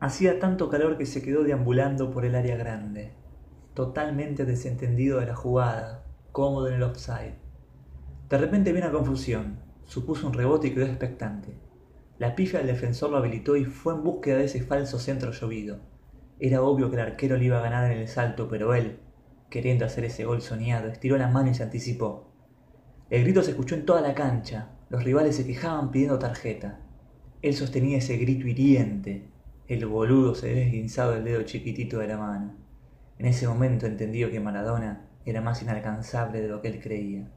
Hacía tanto calor que se quedó deambulando por el área grande, totalmente desentendido de la jugada, cómodo en el offside. De repente vio una confusión, supuso un rebote y quedó expectante. La pifia del defensor lo habilitó y fue en búsqueda de ese falso centro llovido. Era obvio que el arquero le iba a ganar en el salto, pero él, queriendo hacer ese gol soñado, estiró la mano y se anticipó. El grito se escuchó en toda la cancha, los rivales se quejaban pidiendo tarjeta. Él sostenía ese grito hiriente, el boludo se había el dedo chiquitito de la mano. En ese momento entendió que Maradona era más inalcanzable de lo que él creía.